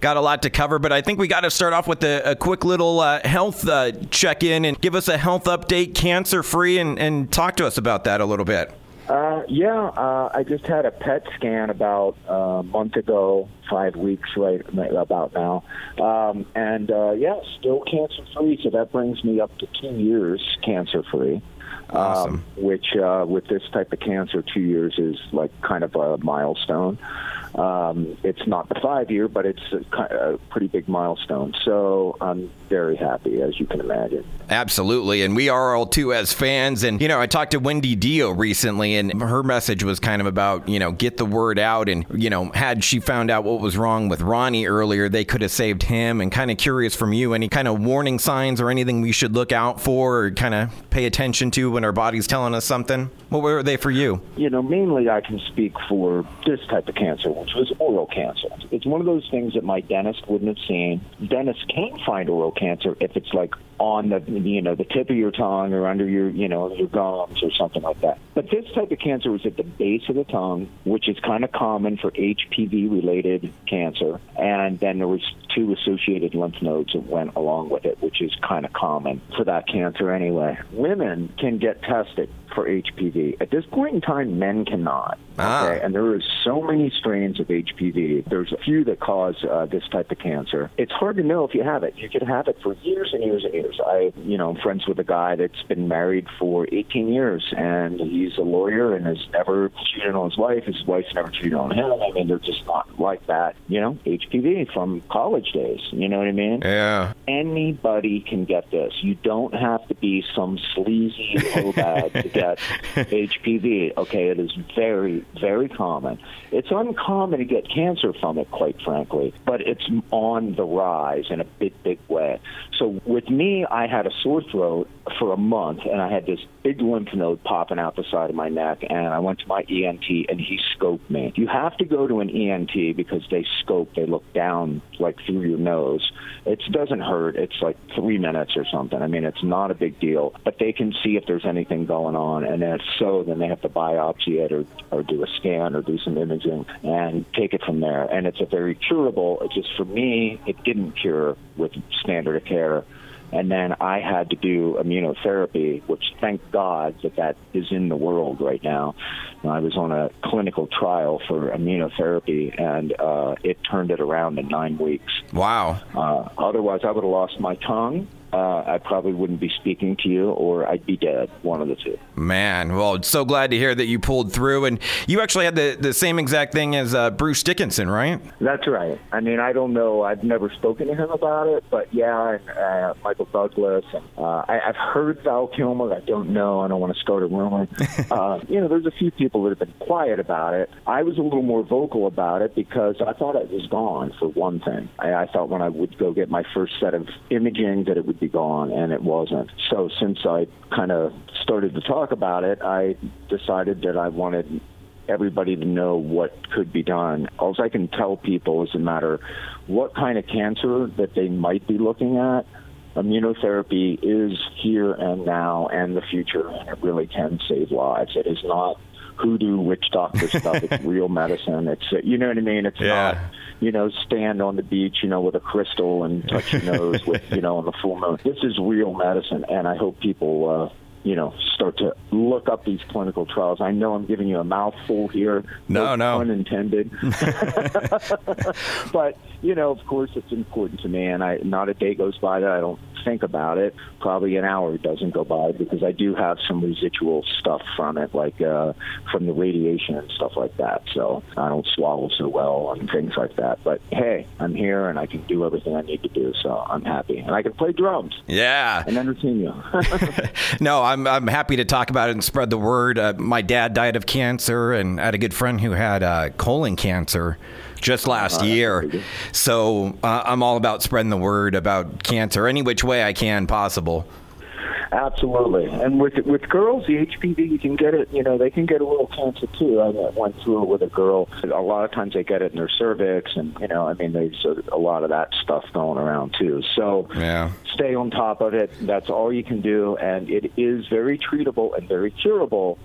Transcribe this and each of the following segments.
Got a lot to cover, but I think we got to start off with a, a quick little uh, health uh, check in and give us a health update, cancer free, and, and talk to us about that a little bit. Uh, yeah, uh, I just had a PET scan about a month ago, five weeks right about now, um, and uh, yeah, still cancer free. So that brings me up to two years cancer free. Awesome. Um, which uh, with this type of cancer, two years is like kind of a milestone. Um, it's not the five year, but it's a, a pretty big milestone. So I'm very happy, as you can imagine. Absolutely. And we are all too as fans. And, you know, I talked to Wendy Dio recently, and her message was kind of about, you know, get the word out. And, you know, had she found out what was wrong with Ronnie earlier, they could have saved him. And kind of curious from you, any kind of warning signs or anything we should look out for or kind of pay attention to when our body's telling us something? What were they for you? You know, mainly I can speak for this type of cancer, which was oral cancer. It's one of those things that my dentist wouldn't have seen. Dentists can find oral cancer if it's like on the you know the tip of your tongue or under your you know your gums or something like that. But this type of cancer was at the base of the tongue, which is kind of common for HPV related cancer, and then there was two associated lymph nodes that went along with it, which is kind of common for that cancer anyway. Women can get tested for HPV. At this point in time, men cannot. Ah. Okay, and there is so many strains of HPV. There's a few that cause uh, this type of cancer. It's hard to know if you have it. You could have it for years and years and years. I, you know, I'm friends with a guy that's been married for 18 years, and he's a lawyer and has never cheated on his wife. His wife's never cheated on him. I mean, they're just not like that. You know, HPV from college days. You know what I mean? Yeah. Anybody can get this. You don't have to be some sleazy hobag to get HPV. Okay, it is very, very common. It's uncommon to get cancer from it, quite frankly, but it's on the rise in a big, big way. So with me, I had a sore throat for a month, and I had this big lymph node popping out the side of my neck, and I went to my ENT, and he scoped me. You have to go to an ENT because they scope. They look down like through your nose. It doesn't hurt. It's like three minutes or something. I mean, it's not a big deal, but they can see if there's anything going on, and if so, then they have to biopsy it or or do a scan or do some imaging and take it from there. And it's a very curable. It's just for me, it didn't cure with standard of care. And then I had to do immunotherapy, which thank God that that is in the world right now. I was on a clinical trial for immunotherapy, and uh, it turned it around in nine weeks. Wow. Uh, otherwise, I would have lost my tongue. Uh, I probably wouldn't be speaking to you, or I'd be dead. One of the two. Man, well, so glad to hear that you pulled through. And you actually had the, the same exact thing as uh, Bruce Dickinson, right? That's right. I mean, I don't know. I've never spoken to him about it, but yeah, and uh, Michael Douglas. And, uh, I, I've heard Val Kilmer. I don't know. I don't want to start a rumor. uh, you know, there's a few people that have been quiet about it. I was a little more vocal about it because I thought it was gone, for one thing. I, I thought when I would go get my first set of imaging that it would be gone, and it wasn't. So since I kind of started to talk about it, I decided that I wanted everybody to know what could be done. All I can tell people is a matter what kind of cancer that they might be looking at. Immunotherapy is here and now and the future, and it really can save lives. It is not hoodoo witch doctor stuff. It's real medicine. It's you know what I mean. It's Yeah. not you know stand on the beach you know with a crystal and touch your nose with you know on the full moon. This is real medicine, and I hope people. uh you know, start to look up these clinical trials. I know I'm giving you a mouthful here. No, no. Pun intended. but you know, of course, it's important to me, and I not a day goes by that I don't think about it. Probably an hour doesn't go by because I do have some residual stuff from it, like uh, from the radiation and stuff like that. So I don't swallow so well and things like that. But hey, I'm here and I can do everything I need to do, so I'm happy, and I can play drums Yeah. and entertain you. No, I'm, I'm happy to talk about it and spread the word. Uh, my dad died of cancer, and I had a good friend who had uh, colon cancer just last year. So uh, I'm all about spreading the word about cancer any which way I can possible. Absolutely, and with with girls, the HPV you can get it. You know, they can get a little cancer too. I went through it with a girl. A lot of times they get it in their cervix, and you know, I mean, there's a, a lot of that stuff going around too. So Yeah. stay on top of it. That's all you can do, and it is very treatable and very curable.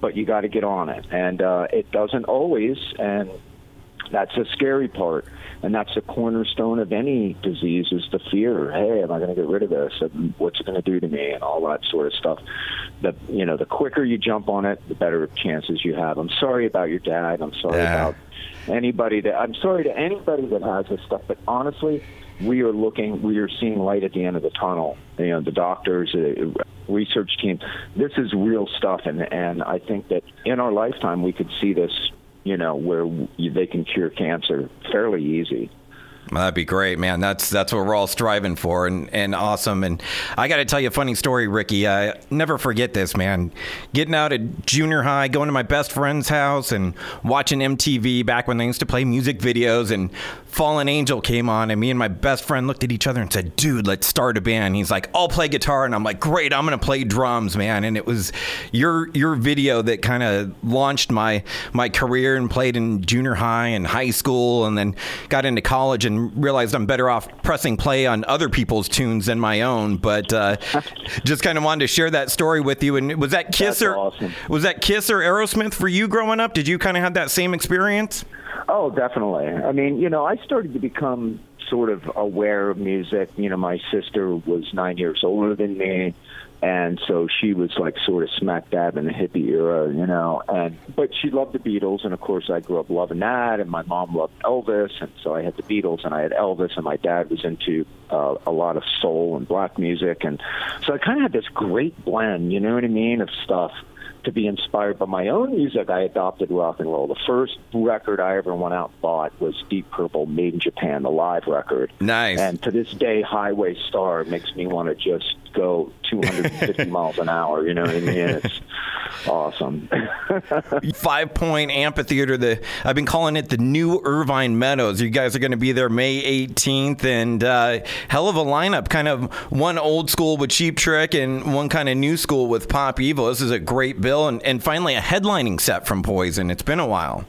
But you got to get on it, and uh, it doesn't always. And that's the scary part and that's the cornerstone of any disease is the fear. Hey am i going to get rid of this? And what's it going to do to me? And all that sort of stuff. The you know the quicker you jump on it the better chances you have. I'm sorry about your dad. I'm sorry Yeah. about anybody that i'm sorry to anybody that has this stuff but honestly we are looking we are seeing light at the end of the tunnel. You know the doctors the research team this is real stuff and and i think that in our lifetime we could see this you know where they can cure cancer fairly easy Well, That'd be great, man. That's that's what we're all striving for, and, and awesome. And I got to tell you a funny story, Rikki. I never forget this, man. Getting out of junior high, going to my best friend's house, and watching MTV back when they used to play music videos, and Fallen Angel came on, and me and my best friend looked at each other and said, "Dude, let's start a band." He's like, "I'll play guitar," and I'm like, "Great, I'm gonna play drums, man." And it was your your video that kind of launched my my career and played in junior high and high school, and then got into college and realized I'm better off pressing play on other people's tunes than my own. But uh, just kind of wanted to share that story with you. And was that Kiss That's or awesome. was that Kiss or Aerosmith for you growing up? Did you kind of have that same experience? Oh, definitely. I mean, you know, I started to become sort of aware of music. You know, my sister was nine years older than me, and so she was like sort of smack dab in the hippie era, you know. And but she loved the Beatles, and of course, I grew up loving that. And my mom loved Elvis, and so I had the Beatles, and I had Elvis, and my dad was into uh, a lot of soul and black music, and so I kind of had this great blend, you know what I mean, of stuff to be inspired by my own music, I adopted rock and roll. The first record I ever went out and bought was Deep Purple, Made in Japan, the live record. Nice. And to this day, Highway Star makes me want to just go 250 miles an hour. You know what I mean? It's awesome. Five Point Amphitheater. The I've been calling it the new Irvine Meadows. You guys are going to be there May 18th, and uh, hell of a lineup. Kind of one old school with Cheap Trick, and one kind of new school with Pop Evil. This is a great bill, and, and finally a headlining set from Poison. It's been a while.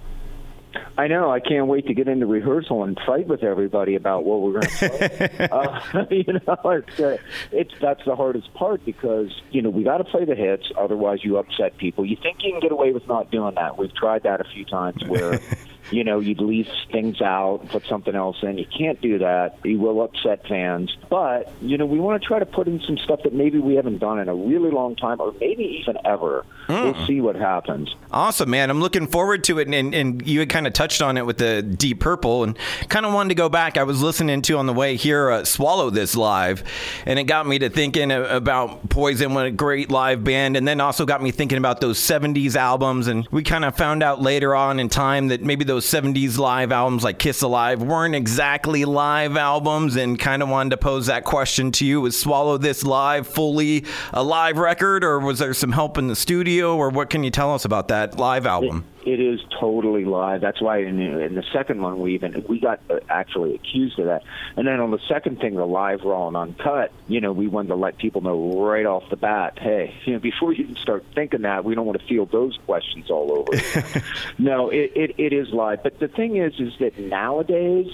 I know. I can't wait to get into rehearsal and fight with everybody about what we're going to play. uh, you know, it's, uh, it's that's the hardest part because you know we got to play the hits, otherwise you upset people. You think you can get away with not doing that? We've tried that a few times where. You know, you'd leave things out, put something else in. You can't do that. You will upset fans. But, you know, we want to try to put in some stuff that maybe we haven't done in a really long time or maybe even ever. We'll see what happens. Awesome, man. I'm looking forward to it. And, and you had kind of touched on it with the Deep Purple and kind of wanted to go back. I was listening to on the way here, uh, Swallow This Live, and it got me to thinking about Poison, what a great live band. And then also got me thinking about those 70s albums. And we kind of found out later on in time that maybe those 70s live albums like Kiss Alive weren't exactly live albums and kind of wanted to pose that question to you. Was Swallow This Live fully a live record or was there some help in the studio or what can you tell us about that live album? It is totally live. That's why in, in the second one we even we got uh, actually accused of that. And then on the second thing, the live raw and uncut, you know, we wanted to let people know right off the bat, hey, you know, before you even start thinking that, we don't want to field those questions all over. no, it, it it is live. But the thing is, is that nowadays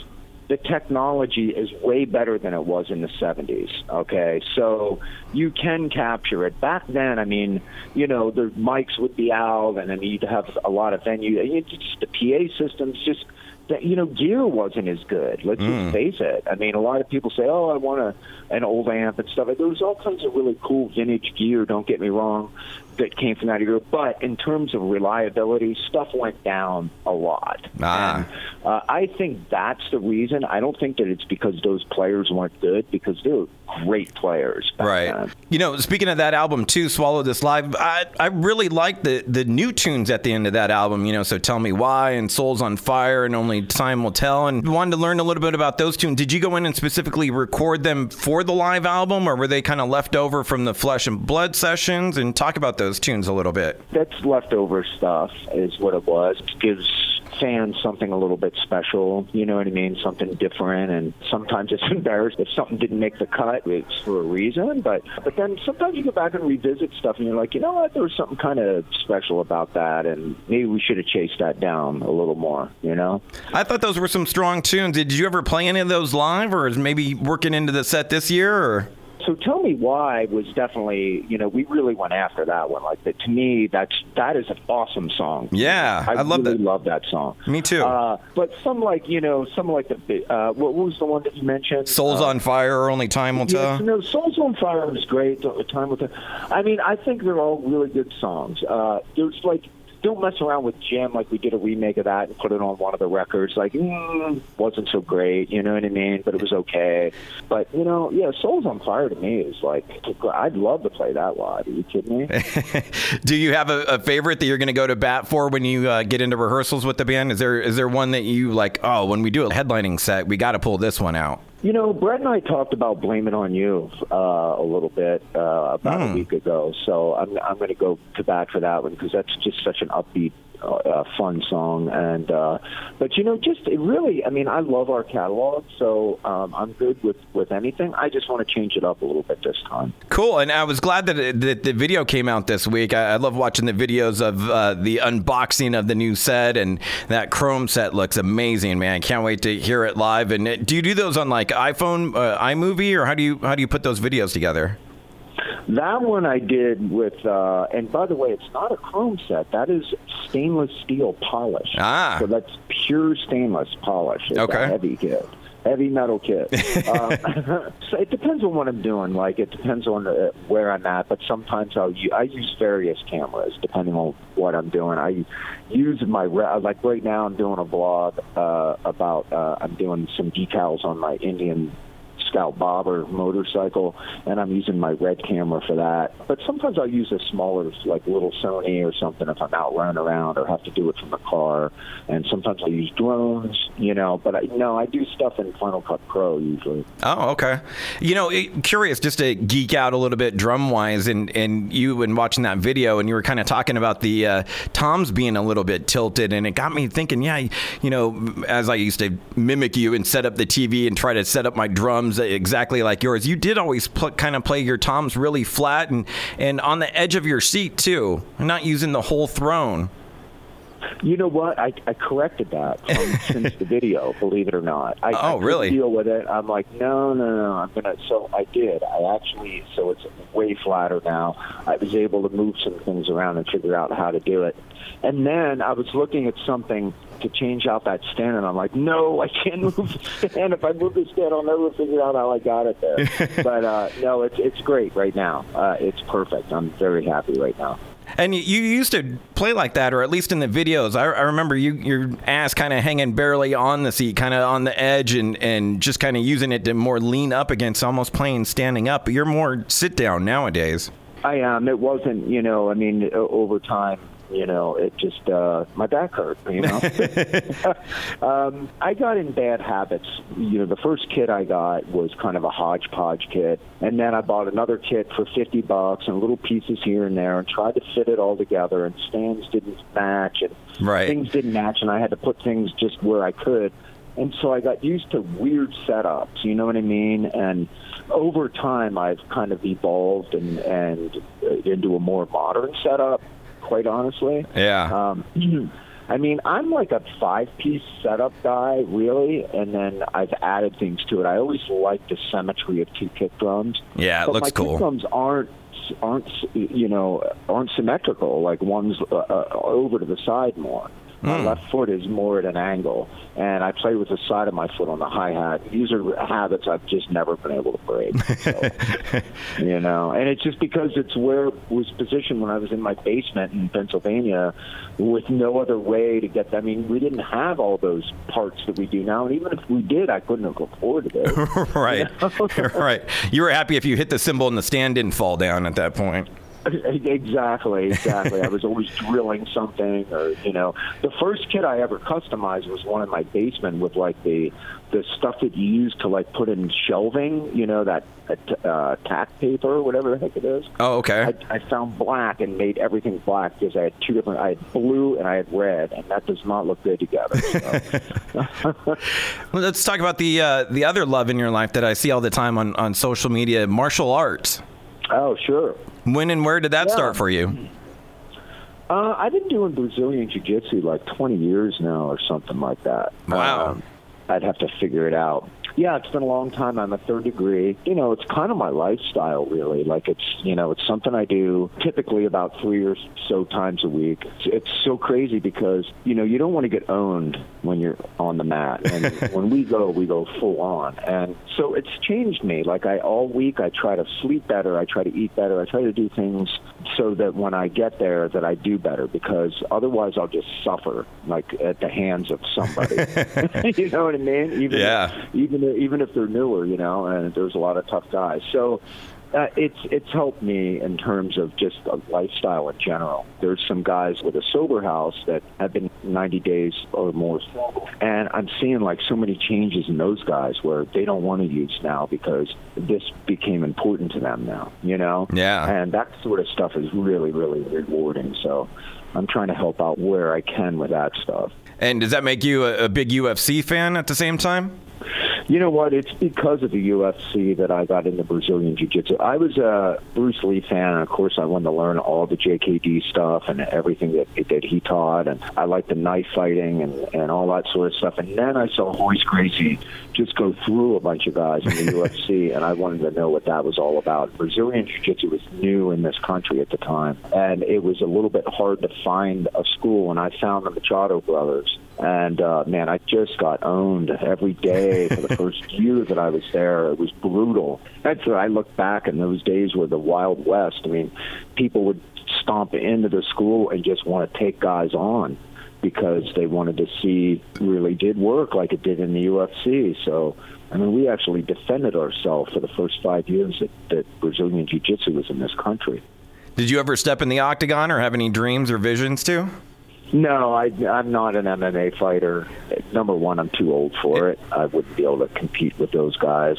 the technology is way better than it was in the 70s. Okay, so you can capture it. Back then, I mean, you know, the mics would be out, and then you'd have a lot of venue. It's just the PA systems, just that you know, gear wasn't as good. Let's just mm. face it. I mean, a lot of people say, "Oh, I want a an old amp and stuff." There was all kinds of really cool vintage gear. Don't get me wrong, that came from that era. But in terms of reliability, stuff went down a lot. Ah. And, uh, I think that's the reason. I don't think that it's because those players weren't good, because they were great players. Right. Then. You know, speaking of that album too, Swallow This Live, I, I really like the, the new tunes at the end of that album, you know, so Tell Me Why and Souls on Fire and Only Time Will Tell. And wanted to learn a little bit about those tunes. Did you go in and specifically record them for the live album or were they kind of left over from the Flesh and Blood sessions? And talk about those tunes a little bit. That's leftover stuff, is what it was. It gives fans something a little bit special. You know what I mean? Something different. And sometimes it's embarrassed if something didn't make the cut. It's for a reason. But but then sometimes you go back and revisit stuff, and you're like, you know what? There was something kind of special about that, and maybe we should have chased that down a little more. You know? I thought those were some strong tunes. Did you ever play any of those live or is maybe working into the set this year or? So tell me why was definitely you know we really went after that one. Like that to me, that's that is an awesome song. Yeah, I, I, love really that. love that song. Me too. Uh, but some like you know some like the uh, what was the one that you mentioned? Souls Uh, on fire, or only time will tell. no, Souls on Fire was great. Time with it. I mean, I think they're all really good songs. Uh, there's like, don't mess around with Jim like we did a remake of that and put it on one of the records. Like, mm, wasn't so great. You know what I mean? But it was okay. But you know, yeah, Souls on Fire to me is like, I'd love to play that live. Are you kidding me? Do you have a, a favorite that you're going to go to bat for when you uh, get into rehearsals with the band? Is there is there one that you like? Oh, when we do a headlining set, we got to pull this one out. You know, Brett and I talked about "Blame It on You" uh, a little bit uh, about a week ago, so I'm I'm going to go to bat for that one because that's just such an upbeat, uh, fun song. And uh, but you know, just it really, I mean, I love our catalog, so um, I'm good with with anything. I just want to change it up a little bit this time. Cool, and I was glad that, it, that the video came out this week. I, I love watching the videos of uh, the unboxing of the new set, and that Chrome set looks amazing, man. I can't wait to hear it live. And uh, do you do those on like iPhone, uh, iMovie, or how do you how do you put those videos together? That one I did with, uh, and by the way, it's not a chrome set. That is stainless steel polish. Ah. So that's pure stainless polish. It's Okay. a heavy kit. Heavy metal kit. um, so it depends on what I'm doing. Like it depends on uh, where I'm at. But sometimes I'll u- I use various cameras depending on what I'm doing. I use my re- like right now I'm doing a blog uh, about uh, I'm doing some decals on my Indian Scout Bobber motorcycle, and I'm using my red camera for that. But sometimes I'll use a smaller, like little Sony or something if I'm out running around or have to do it from the car. And sometimes I use drones, you know. But I, no, I do stuff in Final Cut Pro usually. Oh, okay. You know, curious just to geek out a little bit drum wise, and and you and watching that video, and you were kind of talking about the uh, toms being a little bit tilted, and it got me thinking. Yeah, you know, as I used to mimic you and set up the TV and try to set up my drums exactly like yours, you did always pl- kind of play your toms really flat and and on the edge of your seat too, not using the whole throne. You know what? I, I corrected that from, since the video. Believe it or not. I, I Oh, couldn't really? Deal with it. I'm like, no, no, no. I'm gonna. So I did. I actually. So it's way flatter now. I was able to move some things around and figure out how to do it. And then I was looking at something to change out that stand, and I'm like, no, I can't move the stand. If I move the stand, I'll never figure out how I got it there. but uh, no, it's it's great right now. Uh, it's perfect. I'm very happy right now. And you, used to play like that, or at least in the videos. I, I remember you, your ass kind of hanging barely on the seat, kind of on the edge, and, and just kind of using it to more lean up against, almost playing standing up. But you're more sit down nowadays. I am. It wasn't, you know, I mean, over time, you know, it just, uh, my back hurt, you know. um, I got in bad habits. You know, the first kit I got was kind of a hodgepodge kit. And then I bought another kit for 50 bucks and little pieces here and there and tried to fit it all together. And stands didn't match and Right. things didn't match. And I had to put things just where I could. And so I got used to weird setups, you know what I mean? And over time, I've kind of evolved and, and uh, into a more modern setup, quite honestly. Yeah. Um, I mean, I'm like a five-piece setup guy, really, and then I've added things to it. I always like the symmetry of two kick drums. Yeah, it but looks my cool. Kick drums aren't aren't you know aren't symmetrical. Like one's uh, uh, over to the side more. My Hmm. left foot is more at an angle, and I play with the side of my foot on the hi hat. These are habits I've just never been able to break. So, you know, and it's just because it's where it was positioned when I was in my basement in Pennsylvania, with no other way to get. I mean, we didn't have all those parts that we do now, and even if we did, I couldn't have afforded it. right. right. You were happy if you hit the cymbal and the stand didn't fall down at that point. Exactly, exactly. I was always drilling something, or you know, the first kit I ever customized was one in my basement with like the the stuff that you use to like put in shelving. You know that uh, tack paper or whatever the heck it is. Oh, okay. I, I found black and made everything black because I had two different. I had blue and I had red, and that does not look good together. So. Well, let's talk about the uh, the other love in your life that I see all the time on, on social media, martial arts. oh, sure. When and where did that Yeah. start for you? Uh, I've been doing Brazilian Jiu-Jitsu like 20 years now or something like that. Wow. Um, I'd have to figure it out. Yeah, it's been a long time. I'm a third degree. You know, it's kind of my lifestyle, really. Like it's, you know, it's something I do typically about three or so times a week. It's, it's so crazy because, you know, you don't want to get owned when you're on the mat. And when we go, we go full on. And so it's changed me. Like I, all week, I try to sleep better. I try to eat better. I try to do things so that when I get there that I do better because otherwise I'll just suffer like at the hands of somebody. you know what I mean? Even yeah. even even if they're newer, you know, and there's a lot of tough guys. So uh, it's it's helped me in terms of just a lifestyle in general. There's some guys with a sober house that have been 90 days or more, and I'm seeing like so many changes in those guys where they don't want to use now because this became important to them now. You know? Yeah. And that sort of stuff is really really rewarding. So I'm trying to help out where I can with that stuff. And does that make you a, a big UFC fan at the same time? You know what? It's because of the UFC that I got into Brazilian Jiu Jitsu. I was a Bruce Lee fan, and of course, I wanted to learn all the JKD stuff and everything that that he taught. And I liked the knife fighting and and all that sort of stuff. And then I saw Royce Gracie just go through a bunch of guys in the UFC, and I wanted to know what that was all about. Brazilian Jiu Jitsu was new in this country at the time, and it was a little bit hard to find a school. And I found the Machado brothers and uh, man, I just got owned every day for the first year that I was there. It was brutal. That's I look back, and those days were the Wild West. I mean, people would stomp into the school and just want to take guys on because they wanted to see really did work like it did in the UFC. So, I mean, we actually defended ourselves for the first five years that, that Brazilian Jiu Jitsu was in this country. Did you ever step in the octagon or have any dreams or visions to? No, I, I'm not an MMA fighter. Number one, I'm too old for it. I wouldn't be able to compete with those guys.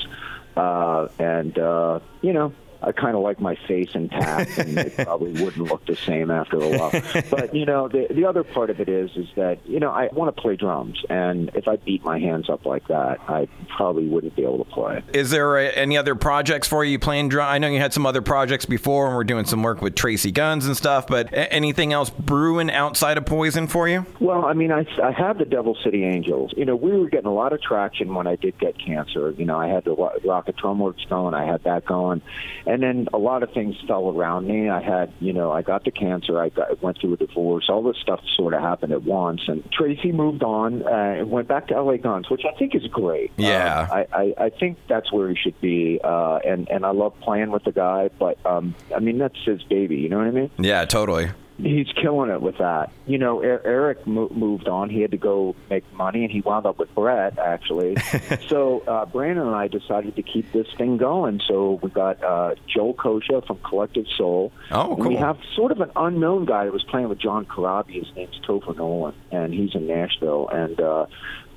Uh, and, uh, you know, I kind of like my face intact, and it probably wouldn't look the same after a while. But you know, the the other part of it is is that you know I want to play drums, and if I beat my hands up like that, I probably wouldn't be able to play. Is there a, any other projects for you playing drum? I know you had some other projects before, and we're doing some work with Tracii Guns and stuff. But a- anything else brewing outside of Poison for you? Well, I mean, I, I have the Devil City Angels. You know, we were getting a lot of traction when I did get cancer. You know, I had the Ro- Rockett Drum Works going, I had that going, and then a lot of things fell around me. I had, you know, I got the cancer, I got, went through a divorce, all this stuff sort of happened at once. And Tracii moved on uh, and went back to LA Guns, which I think is great. Yeah. Um, I, I, I think that's where he should be. Uh, and, and I love playing with the guy, but um, I mean, that's his baby, you know what I mean? Yeah, totally. He's killing it with that. You know, Er- Eric moved on. He had to go make money, and he wound up with Brett, actually. so uh, Brandon and I decided to keep this thing going. So we got uh, Joel Kosche from Collective Soul. Oh, And we have sort of an unknown guy that was playing with John Corabi. His name's Topher Nolan, and he's in Nashville. And uh,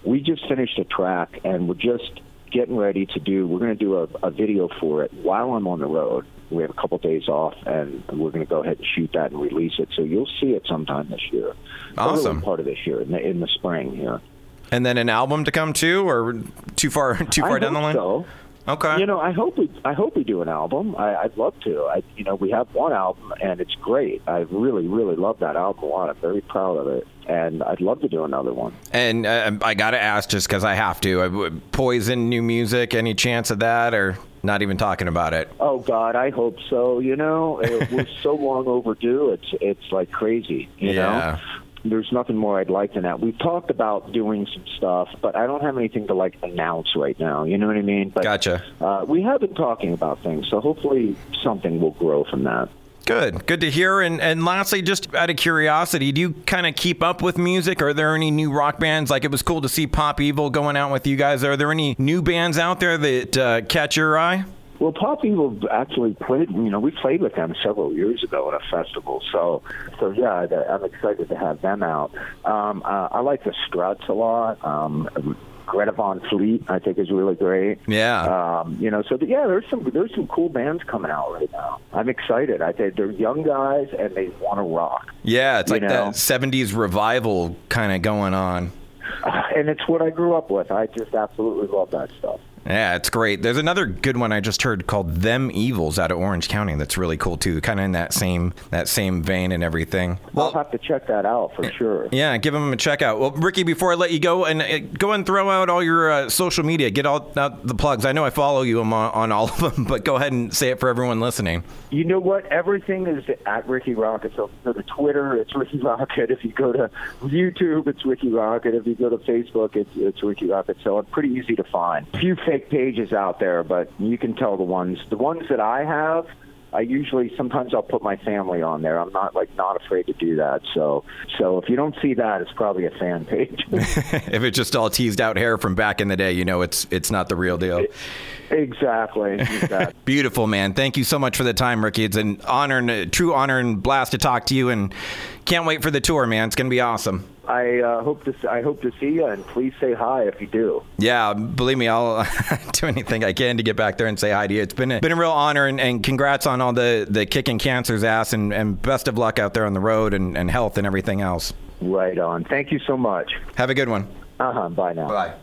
we just finished a track, and we're just getting ready to do. We're going to do a, a video for it while I'm on the road. We have a couple days off, and we're going to go ahead and shoot that and release it. So you'll see it sometime this year. Awesome. Part of this year, in the, in the spring here. And then an album to come too, or too far too far I down the line? So. Okay. You know, I hope we I hope we do an album. I, I'd love to. I, you know, we have one album and it's great. I really, really love that album a lot. I'm very proud of it, and I'd love to do another one. And uh, I got to ask just because I have to. Uh, Poison, new music, any chance of that, or not even talking about it? Oh God, I hope so. You know, it was so long overdue. It's it's like crazy. You Yeah. know, there's nothing more I'd like than that. We've talked about doing some stuff, but I don't have anything to like announce right now. You know what I mean? But Gotcha. uh, we have been talking about things, so hopefully something will grow from that. Good. Good to hear. And and lastly, just out of curiosity, do you kind of keep up with music? Are there any new rock bands? Like it was cool to see Pop Evil going out with you guys. Are there any new bands out there that uh, catch your eye? Well, Pop Evil actually played. You know, we played with them several years ago at a festival. So, so yeah, I'm excited to have them out. Um, uh, I like the Struts a lot. Um, Greta Van Fleet, I think, is really great. Yeah. Um, you know, so the, yeah, there's some there's some cool bands coming out right now. I'm excited. I think they're young guys and they want to rock, Yeah, it's like know. that 70s revival kind of going on. uh, and it's what I grew up with. I just absolutely love that stuff. Yeah, it's great. There's another good one I just heard called "Them Evils" out of Orange County. That's really cool too. Kind of in that same that same vein and everything. I'll have to check that out for sure. Yeah, give them a check out. Well, Rikki, before I let you go, and uh, go and throw out all your uh, social media. Get all out the plugs. I know I follow you on, on all of them, but go ahead and say it for everyone listening. You know what? Everything is at Rikki Rockett. So if you go to Twitter, it's Rikki Rockett. If you go to YouTube, it's Rikki Rockett. If you go to Facebook, it's, it's Rikki Rockett. So it's pretty easy to find. A few fake pages out there, but you can tell the ones. The ones that I have, I usually sometimes I'll put my family on there. I'm not like not afraid to do that. So so if you don't see that, it's probably a fan page. if it's just all teased out hair from back in the day, you know it's it's not the real deal. Exactly. exactly. Beautiful, man. Thank you so much for the time, Rikki. It's an honor and a true honor and blast to talk to you, and can't wait for the tour, man. It's gonna be awesome. I uh, hope to I hope to see you, and please say hi if you do. Yeah, believe me, I'll do anything I can to get back there and say hi to you. It's been a, been a real honor, and, and congrats on all the the kicking cancer's ass, and, and best of luck out there on the road, and, and health and everything else. Right on. Thank you so much. Have a good one. Uh huh. Bye now. Bye.